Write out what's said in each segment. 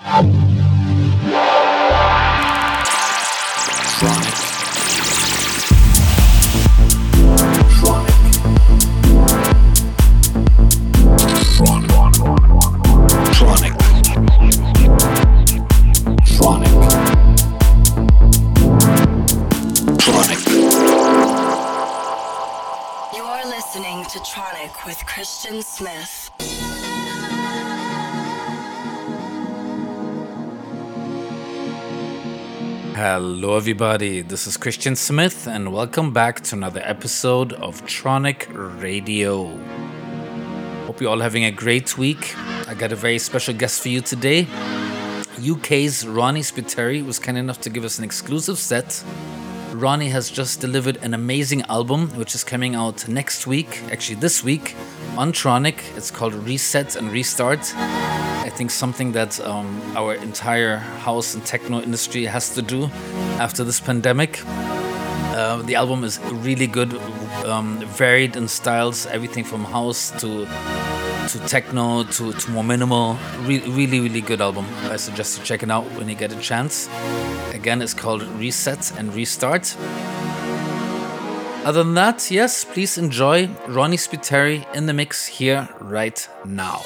Tronic. Hello, everybody. This is Christian Smith, and welcome back to another episode of Tronic Radio. Hope you're all having a great week. I got a very special guest for you today. UK's Ronnie Spiteri was kind enough to give us an exclusive set. Ronnie has just delivered an amazing album, which is coming out next week, actually this week, on Tronic. It's called Reset and Restart. I think something that um, our entire house and techno industry has to do after this pandemic. Uh, the album is really good, um, varied in styles, everything from house to to techno to, to more minimal. Re- really, really good album. I suggest you check it out when you get a chance. Again, it's called Reset and Restart. Other than that, yes, please enjoy Ronnie Spiteri in the mix here right now.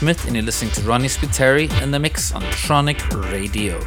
Smith, and you're listening to Ronnie Spiteri in the mix on Tronic Radio.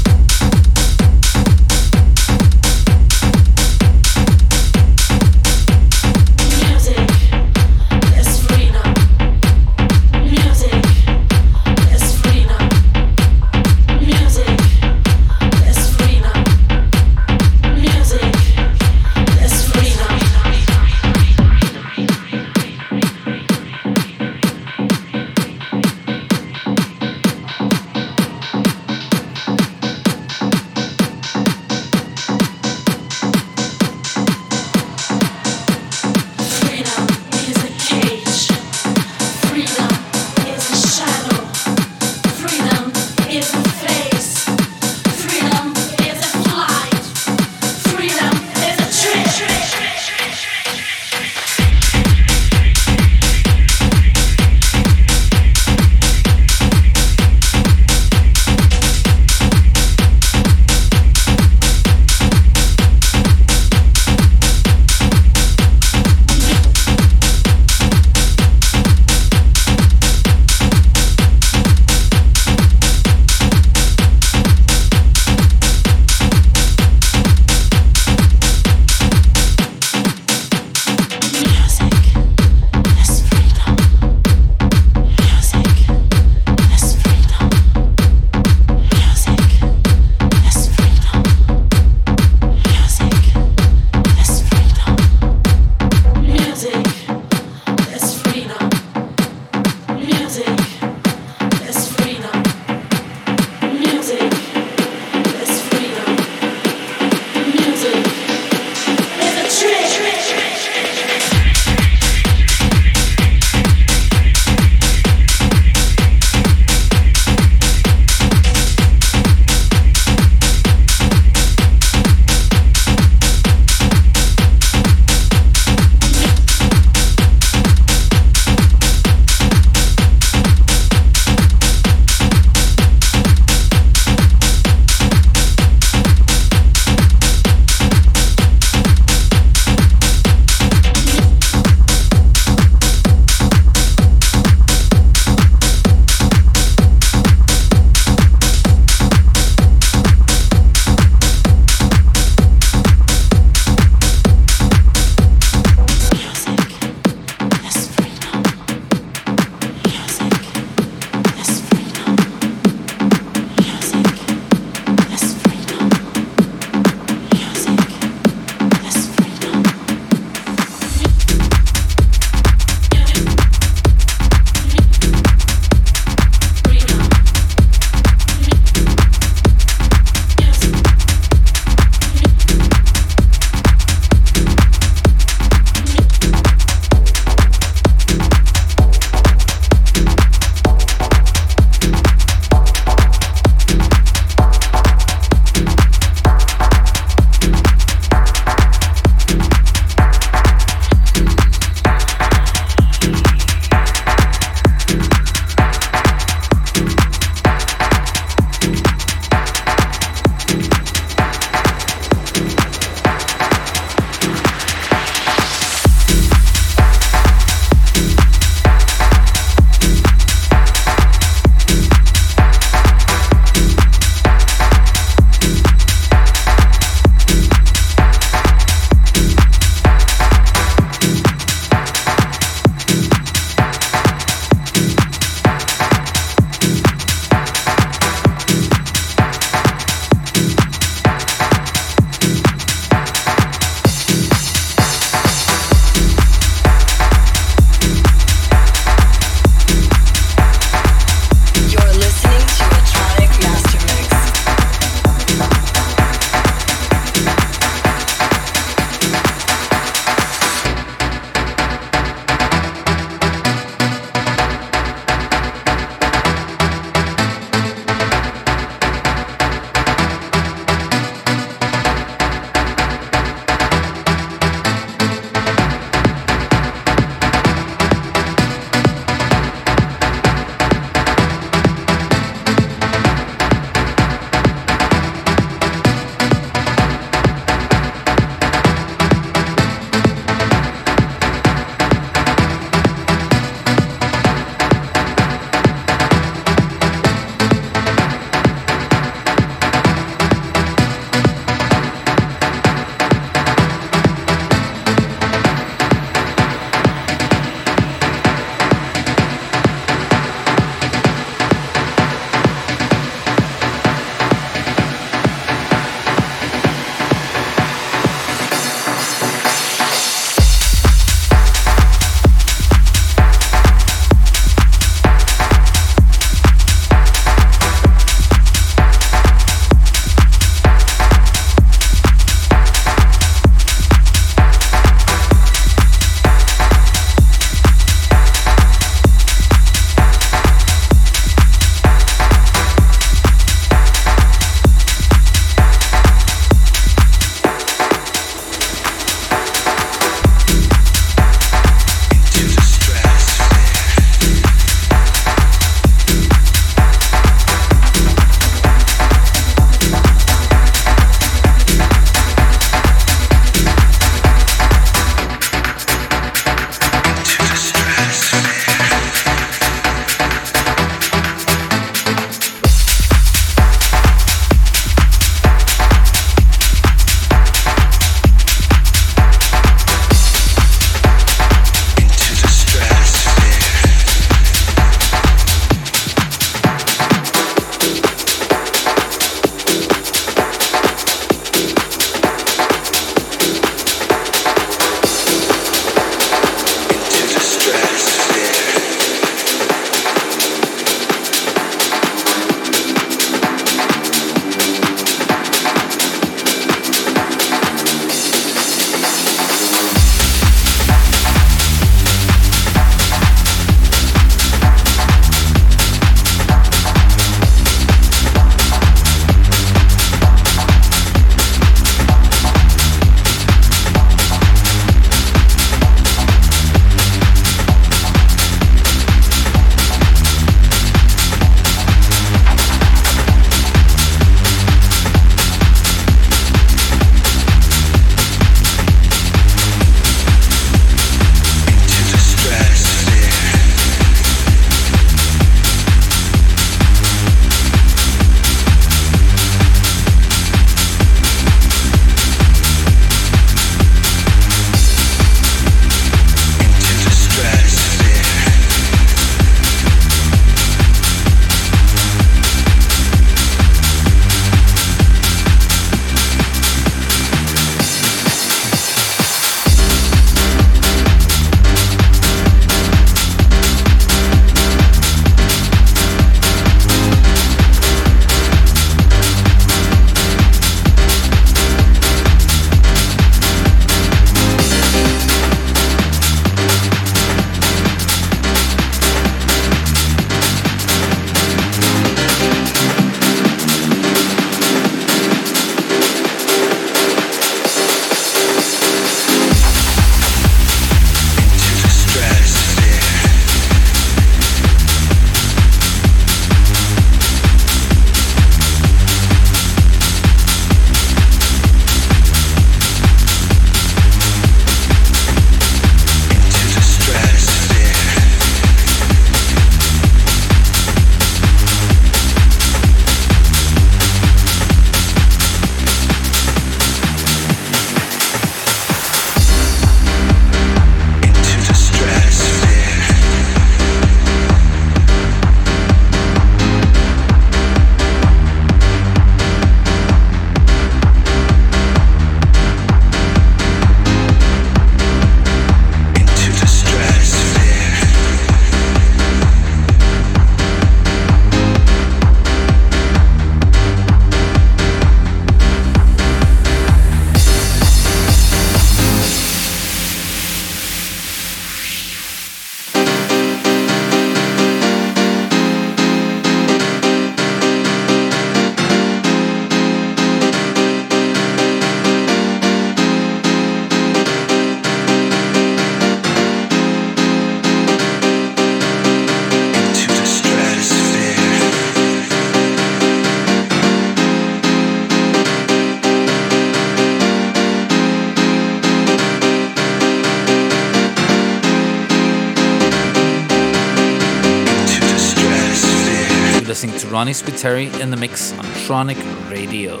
To Spiteri in the mix on Tronic Radio.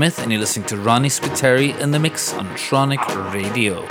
Smith, and you're listening to Ronnie Spiteri in the mix on Tronic Radio.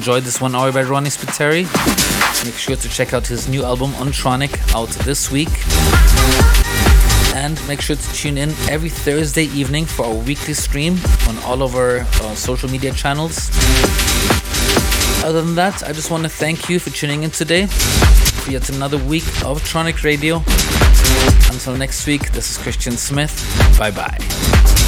Enjoyed this one hour by Ronnie Spiteri. Make sure to check out his new album Untronic out this week. And make sure to tune in every Thursday evening for our weekly stream on all of our uh, social media channels. Other than that, I just want to thank you for tuning in today for yet another week of Tronic Radio. Until next week, this is Christian Smith. Bye bye.